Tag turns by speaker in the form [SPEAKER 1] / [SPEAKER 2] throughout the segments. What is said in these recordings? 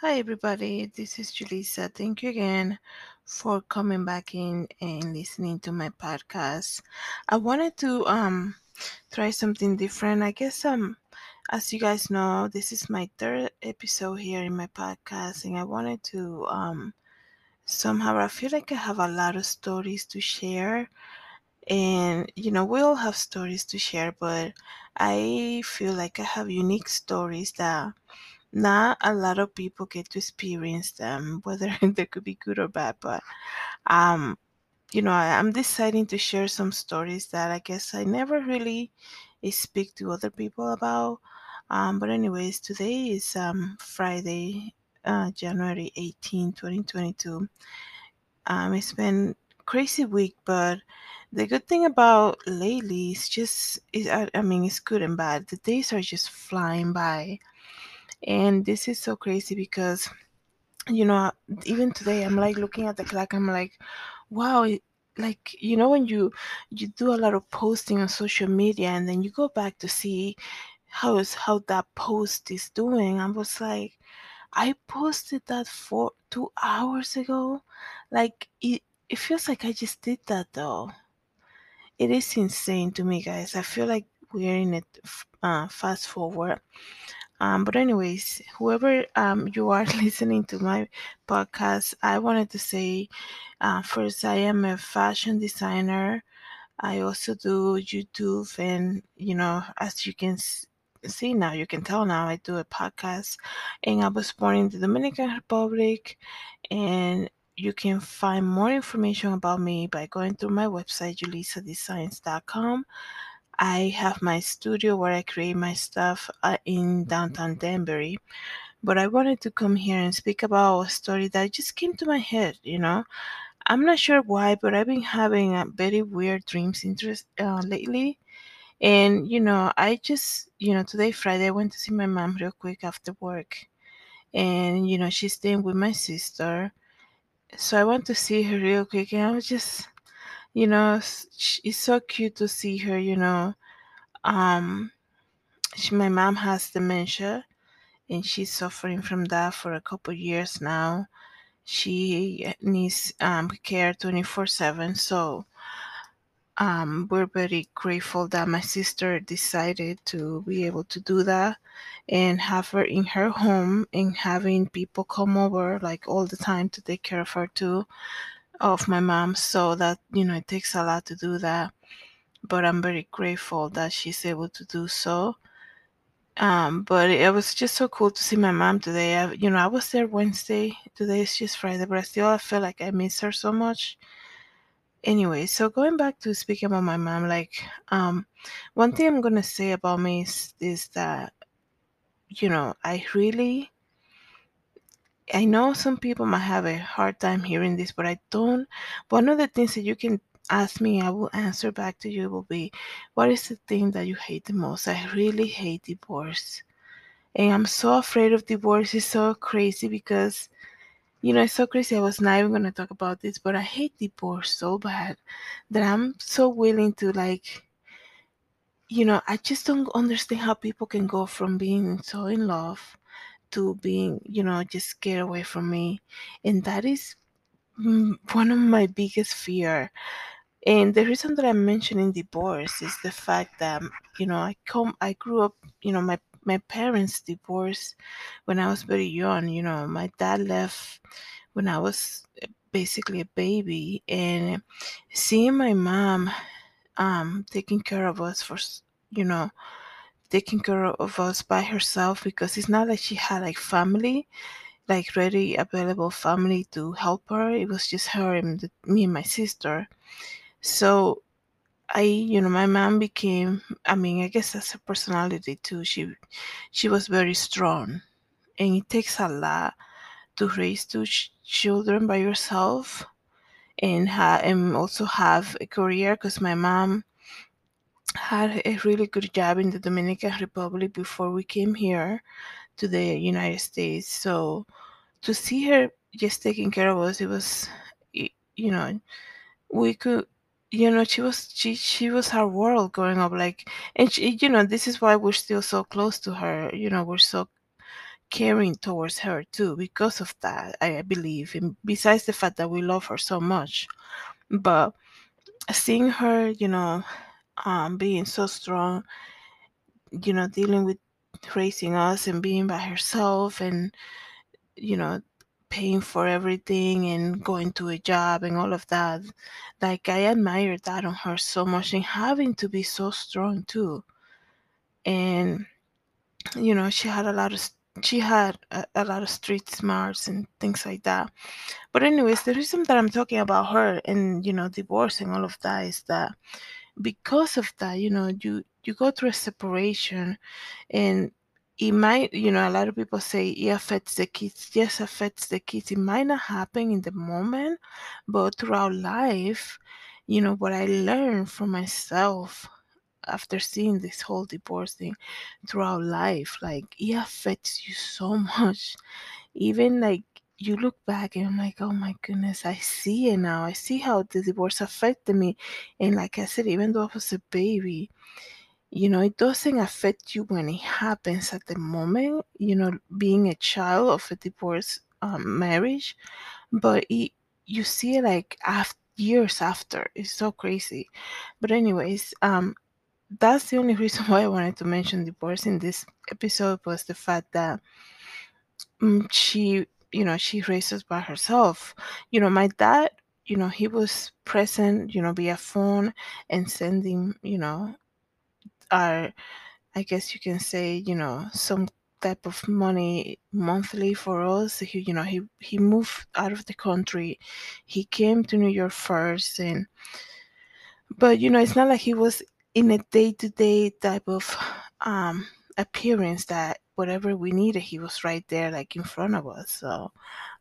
[SPEAKER 1] Hi, everybody. This is Julissa. Thank you again for coming back in and listening to my podcast. I wanted to um try something different. I guess um as you guys know, this is my third episode here in my podcast, and I wanted to um somehow I feel like I have a lot of stories to share. And you know, we all have stories to share, but I feel like I have unique stories that not a lot of people get to experience them, whether they could be good or bad. But um, you know, I, I'm deciding to share some stories that I guess I never really speak to other people about. Um, but anyways, today is um Friday, uh, January 18, 2022. Um, it's been crazy week, but the good thing about lately is just is I, I mean it's good and bad. The days are just flying by and this is so crazy because you know even today i'm like looking at the clock i'm like wow like you know when you you do a lot of posting on social media and then you go back to see how is how that post is doing i was like i posted that for two hours ago. Like it it feels like i just did that though. It is insane to me guys. I feel like we're in it uh, fast forward um, but anyways, whoever um, you are listening to my podcast, I wanted to say uh, first, I am a fashion designer. I also do YouTube, and you know, as you can see now, you can tell now, I do a podcast. And I was born in the Dominican Republic, and you can find more information about me by going through my website, julissadesigns.com. I have my studio where I create my stuff uh, in downtown Danbury. But I wanted to come here and speak about a story that just came to my head, you know. I'm not sure why, but I've been having a very weird dreams interest uh, lately. And, you know, I just, you know, today, Friday, I went to see my mom real quick after work. And, you know, she's staying with my sister. So I went to see her real quick. And I was just, you know, it's so cute to see her, you know. Um, she, my mom has dementia and she's suffering from that for a couple years now. She needs um, care 24 7. So um, we're very grateful that my sister decided to be able to do that and have her in her home and having people come over like all the time to take care of her too, of my mom. So that, you know, it takes a lot to do that. But I'm very grateful that she's able to do so. Um, but it was just so cool to see my mom today. I, you know, I was there Wednesday. Today is just Friday, but I still I feel like I miss her so much. Anyway, so going back to speaking about my mom, like, um, one thing I'm gonna say about me is, is that, you know, I really, I know some people might have a hard time hearing this, but I don't. One of the things that you can ask me, I will answer back to you will be, what is the thing that you hate the most? I really hate divorce and I'm so afraid of divorce. It's so crazy because, you know, it's so crazy. I was not even going to talk about this, but I hate divorce so bad that I'm so willing to, like, you know, I just don't understand how people can go from being so in love to being, you know, just get away from me. And that is mm, one of my biggest fear. And the reason that I'm mentioning divorce is the fact that, mm, you know, I come, I grew up, you know, my my parents divorced when I was very young. You know, my dad left when I was eh, basically a baby, and seeing my mom um, taking care of us for, you know, taking care of us by herself because it's not like she had like family, like ready available family to help her. It was just her and the, me and my sister. So I, you know, my mom became, I mean, I guess that's her personality too. She, she was very strong and it takes a lot to raise two ch- children by yourself and, ha- and also have a career because my mom had a really good job in the Dominican Republic before we came here to the United States. So to see her just taking care of us, it was, you know, we could you know she was she she was our world growing up like and she, you know this is why we're still so close to her you know we're so caring towards her too because of that i believe and besides the fact that we love her so much but seeing her you know um, being so strong you know dealing with raising us and being by herself and you know paying for everything and going to a job and all of that. Like i admire that on her so much and having to be so strong too. And you know she had a lot of she had a, a, lot of street smarts and things like that. But anyways the reason that i'm talking about her and you know divorce and all of that is that because of that you know you you go through a separation and it might you know a lot of people say it affects the kids yes affects the kids. It might not happen in the moment but throughout life you know what i learned from myself after seeing this whole divorce thing throughout life like it affects you so much. Even like you look back and I'm like, oh my goodness, I see it now. I see how the divorce affected me. And like I said, even though I was a baby, you know, it doesn't affect you when it happens at the moment, you know, being a child of a divorce um, marriage, but it, you see it like after years after. It's so crazy. But anyways, um, that's the only reason why I wanted to mention divorce in this episode was the fact that um, she, you know, she raised us by herself. You know, my dad, you know, he was present, you know, via phone and sending, you know, our, I guess you can say, you know, some type of money monthly for us. He, you know, he he moved out of the country. He came to New York first, and but you know, it's not like he was in a day to day type of um, appearance that whatever we needed, he was right there, like in front of us. So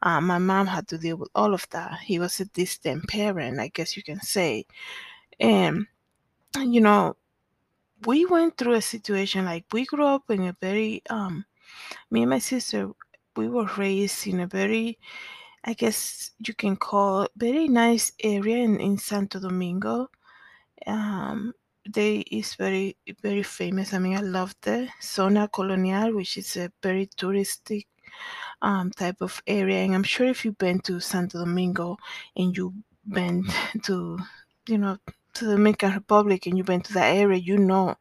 [SPEAKER 1] uh, my mom had to deal with all of that. He was a distant parent, I guess you can say. And, you know, we went through a situation like we grew up in a very, um, me and my sister, we were raised in a very, I guess you can call very nice area in, in Santo Domingo. Um, they is very very famous. I mean, I love the Zona Colonial, which is a very touristic um, type of area. And I'm sure if you've been to Santo Domingo and you've been to, you know, to the Dominican Republic and you've been to that area, you know,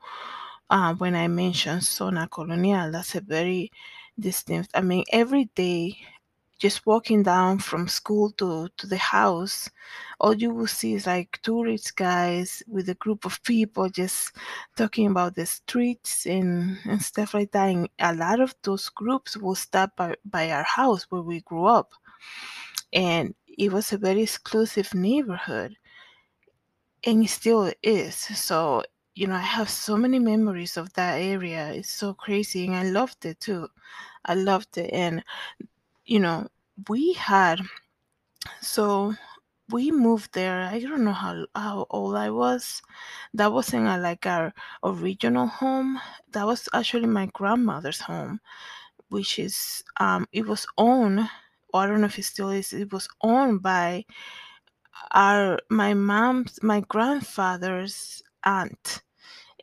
[SPEAKER 1] uh, when I mention Zona Colonial, that's a very distinct. I mean, every day just walking down from school to, to the house, all you will see is like tourist guys with a group of people just talking about the streets and, and stuff like that. And a lot of those groups will stop by, by our house where we grew up. And it was a very exclusive neighborhood. And it still is. So, you know, I have so many memories of that area. It's so crazy. And I loved it too. I loved it. And you know, we had so we moved there. I don't know how how old I was. That wasn't a, like our original home. That was actually my grandmother's home, which is um it was owned. Or I don't know if it still is. It was owned by our my mom's my grandfather's aunt,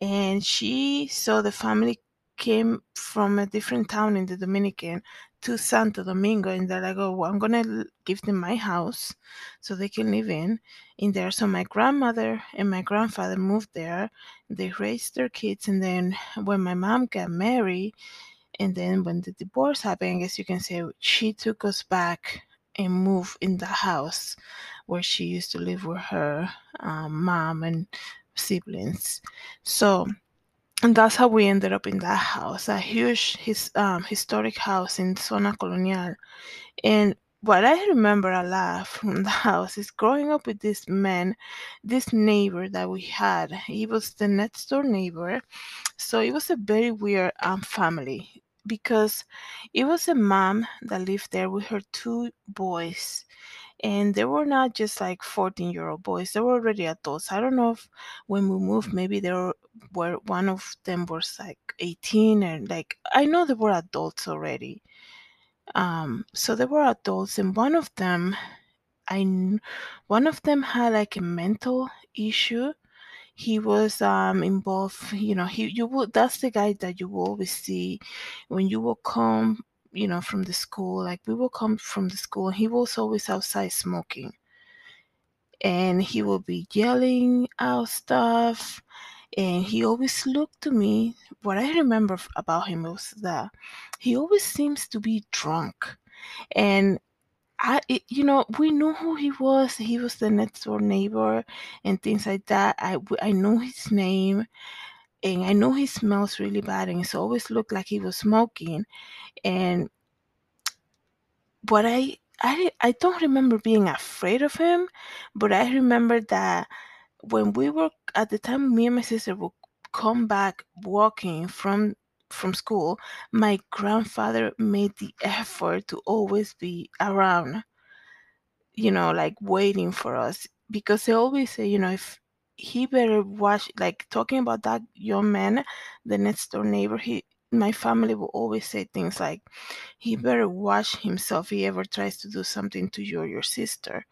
[SPEAKER 1] and she saw the family came from a different town in the Dominican to Santo Domingo, and they're like, "Oh, well, I'm gonna give them my house so they can live in in there." So my grandmother and my grandfather moved there. They raised their kids, and then when my mom got married, and then when the divorce happened, I guess you can say she took us back and moved in the house where she used to live with her um, mom and siblings. So and that's how we ended up in that house, a huge his um, historic house in Zona Colonial. And what I remember a lot from the house is growing up with this man, this neighbor that we had. He was the next door neighbor, so it was a very weird um, family because it was a mom that lived there with her two boys and they were not just like 14 year old boys they were already adults i don't know if when we moved maybe they were, were one of them was like 18 and like i know they were adults already um so they were adults and one of them i one of them had like a mental issue he was um involved you know he you would that's the guy that you will always see when you will come you know, from the school. Like we will come from the school, he was always outside smoking, and he will be yelling out stuff. And he always looked to me. What I remember about him was that he always seems to be drunk, and I, it, you know, we knew who he was. He was the next door neighbor and things like that. I, I knew his name and I know he smells really bad and it's always looked like he was smoking. And what I, I, I don't remember being afraid of him, but I remember that when we were at the time, me and my sister would come back walking from from school, my grandfather made the effort to always be around, you know, like waiting for us because they always say, you know, if he better watch, like talking about that young man, the next door neighbor, he, my family will always say things like, he better watch himself if he ever tries to do something to you or your sister.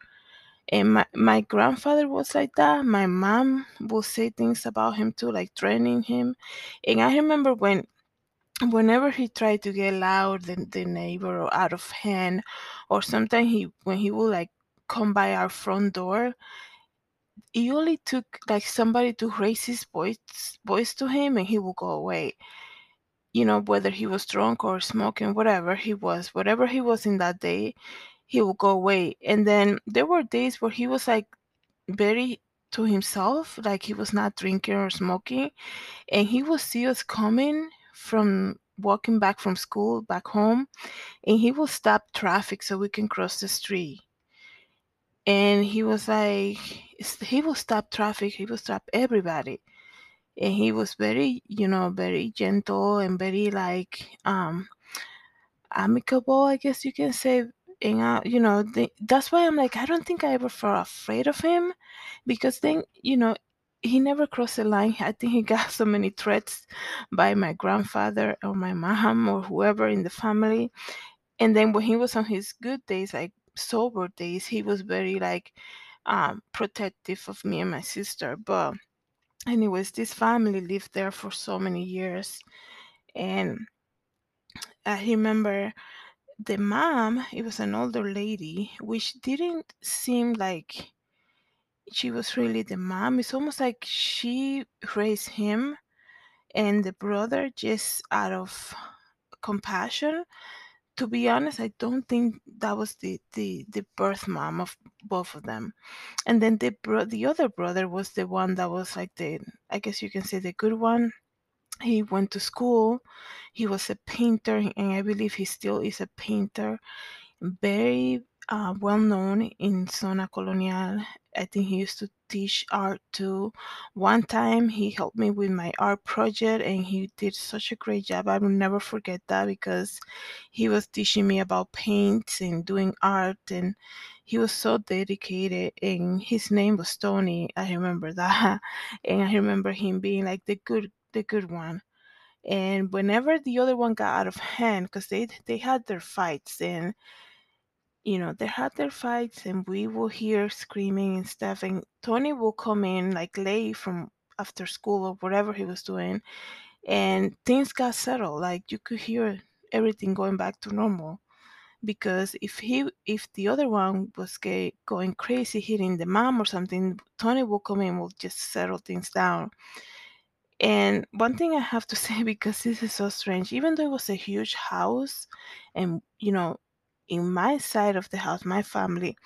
[SPEAKER 1] And my, my grandfather was like that. My mom would say things about him too, like training him. And I remember when whenever he tried to get loud the, the neighbor or out of hand or sometimes he when he would like come by our front door it only took like somebody to raise his voice voice to him and he would go away you know whether he was drunk or smoking whatever he was whatever he was in that day he would go away. And then there were days where he was like very to himself like he was not drinking or smoking. And he would see us coming from walking back from school back home and he will stop traffic so we can cross the street. And he was like he will stop traffic he will stop everybody. And he was very you know very gentle and very like um amicable i guess you can say and you know the, that's why i'm like i don't think i ever felt afraid of him because then you know he never crossed the line. I think he got so many threats by my grandfather or my mom or whoever in the family. And then when he was on his good days like sober days he was very like um, protective of me and my sister. But anyways this family lived there for so many years. And i remember the mom it was an older lady which didn't seem like she was really the mom it's almost like she raised him and the brother just out of compassion to be honest, I don't think that was the the the birth mom of both of them. And then the bro- the other brother was the one that was like the I guess you can say the good one. He went to school. He was a painter, and I believe he still is a painter. Very uh, well known in Zona Colonial. I think he used to teach art too. One time he helped me with my art project and he did such a great job. I will never forget that because he was teaching me about paints and doing art and he was so dedicated and his name was Tony. I remember that. And I remember him being like the good the good one. And whenever the other one got out of hand, because they they had their fights and you know, they had their fights and we will hear screaming and stuff. And Tony will come in like late from after school or whatever he was doing. And things got settled. Like you could hear everything going back to normal. Because if he, if the other one was gay, going crazy, hitting the mom or something, Tony will come in, will just settle things down. And one thing I have to say, because this is so strange, even though it was a huge house, and you know, in my side of the house, my family,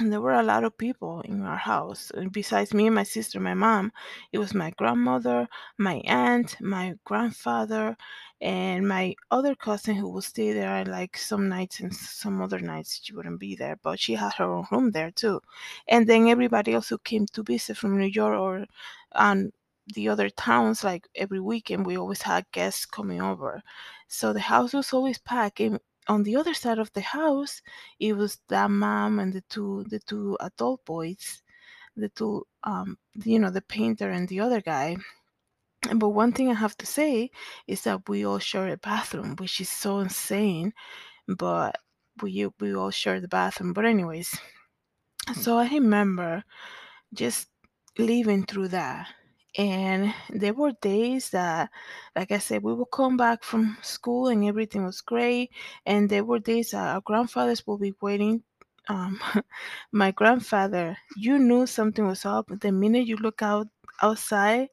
[SPEAKER 1] and there were a lot of people in our house. And besides me and my sister, my mom, it was my grandmother, my aunt, my grandfather, and my other cousin who would stay there like some nights and some other nights she wouldn't be there, but she had her own room there too. And then everybody else who came to visit from New York or um, the other towns, like every weekend, we always had guests coming over. So the house was always packed. And on the other side of the house, it was that mom and the two the two adult boys, the two um, you know, the painter and the other guy. But one thing I have to say is that we all share a bathroom, which is so insane. But we we all share the bathroom. But anyways, so I remember just living through that and there were days that like i said we would come back from school and everything was great and there were days that our grandfathers will be waiting um, my grandfather you knew something was up the minute you look out outside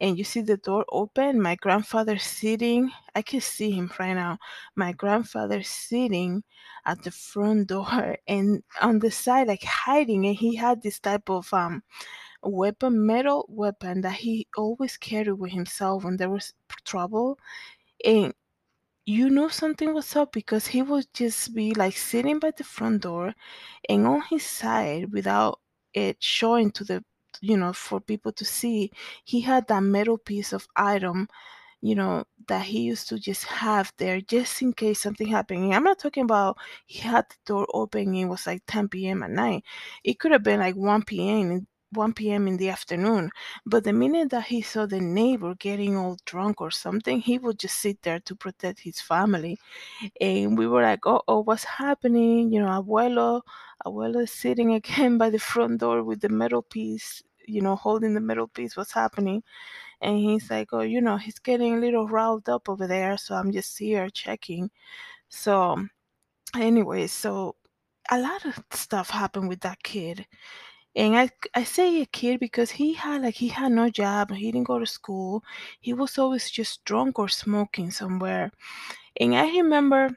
[SPEAKER 1] and you see the door open my grandfather sitting i can see him right now my grandfather sitting at the front door and on the side like hiding and he had this type of um weapon, metal weapon that he always carried with himself when there was trouble. And you know something was up because he would just be like sitting by the front door and on his side without it showing to the you know for people to see he had that metal piece of item you know, that he used to just have there just in case something happened. And I'm not talking about he had the door open it was like 10 p.m. at night. It could have been like 1 p.m. 1 p.m. in the afternoon. But the minute that he saw the neighbor getting all drunk or something, he would just sit there to protect his family. And we were like, oh, oh what's happening? You know, abuelo, abuelo is sitting again by the front door with the metal piece, you know, holding the metal piece. What's happening? and he's like, oh, you know, he's getting a little riled up over there, so I'm just here checking. So, anyway, so a lot of stuff happened with that kid. And I, I say a kid because he had like he had no job, he didn't go to school. He was always just drunk or smoking somewhere. And I remember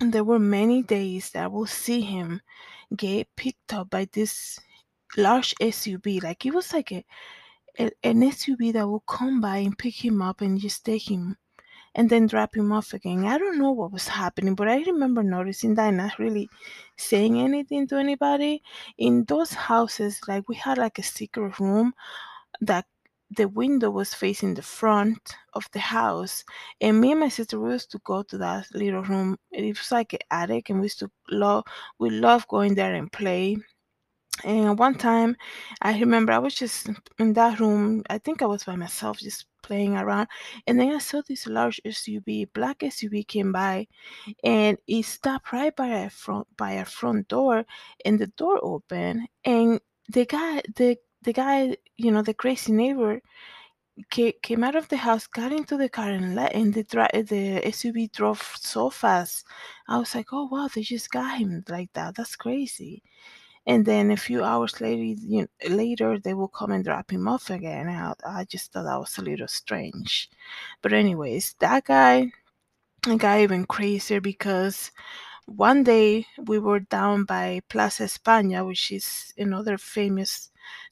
[SPEAKER 1] there were many days that I will see him get picked up by this large SUV. Like it was like a an SUV that will come by and pick him up and just take him and then drop him off again. I don't know what was happening, but I remember noticing that and not really saying anything to anybody. In those houses, like we had like a secret room that the window was facing the front of the house and me and my sister we used to go to that little room it was like an attic and we used to love we love going there and play and one time, I remember I was just in that room. I think I was by myself, just playing around. And then I saw this large SUV, black SUV came by, and it stopped right by our front by our front door, and the door opened. And the guy, the the guy, you know, the crazy neighbor, came out of the house, got into the car, and let and the the SUV drove so fast. I was like, oh wow, they just got him like that. That's crazy and then a few hours later, you know, later they will come and drop him off again. I, I just thought that was a little strange, but anyways, that guy got even crazier because one day we were down by Plaza España, which is another famous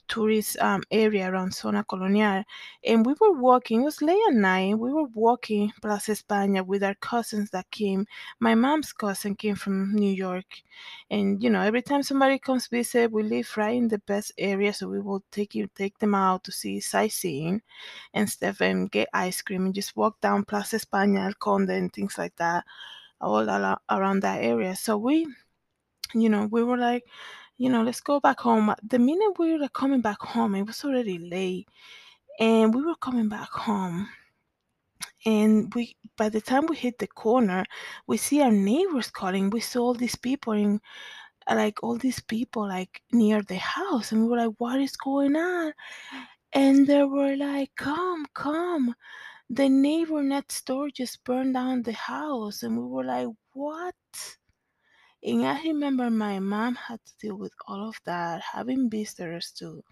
[SPEAKER 1] tourist um, area around Zona Colonial. And we were walking, it was late at night, we were walking Plaza España with our cousins that came. My mom's cousin came from New York. And, you know, every time somebody comes visit, we live right in the best area. So we will take you, take them out to see sightseeing and stuff and get ice cream and just walk down Plaza España, Conde and things like that, all around that area. So we, you know, we were like, you know, let's go back home. The minute we were coming back home, it was already late. And we were coming back home. And we by the time we hit the corner, we see our neighbors calling. We saw all these people in like all these people like near the house and we were like, What is going on? And they were like, Come, come. The neighbor next door just burned down the house and we were like, What? And I remember my mom had to deal with all of that, having visitors too.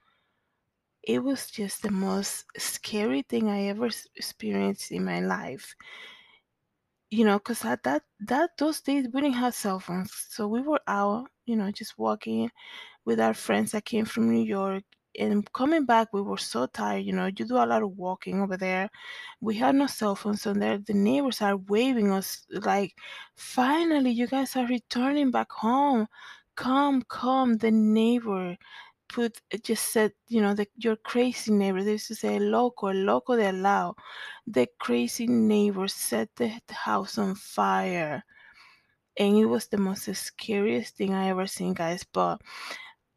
[SPEAKER 1] It was just the most scary thing I ever experienced in my life. You know, because at that that those days we didn't have cell phones, so we were out, you know, just walking with our friends that came from New York and coming back, we were so tired. You know, you do a lot of walking over there. We had no cell phones on there. The neighbors are waving us like, finally, you guys are returning back home. Come, come. The neighbor put eh, just said, you know, the your crazy neighbor. They used to say loco, loco de lao. The crazy neighbor set the house on fire. And it was the most scariest thing I ever seen, guys. But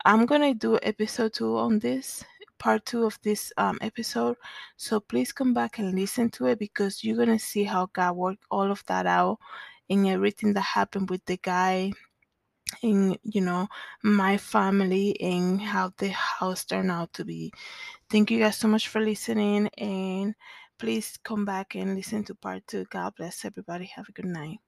[SPEAKER 1] I'm gonna do episode two on this part two of this um, episode. So please come back and listen to it because you're gonna see how God worked all of that out and everything that happened with the guy in you know my family and how the house turned out to be. Thank you guys so much for listening and please come back and listen to part two. God bless everybody. Have a good night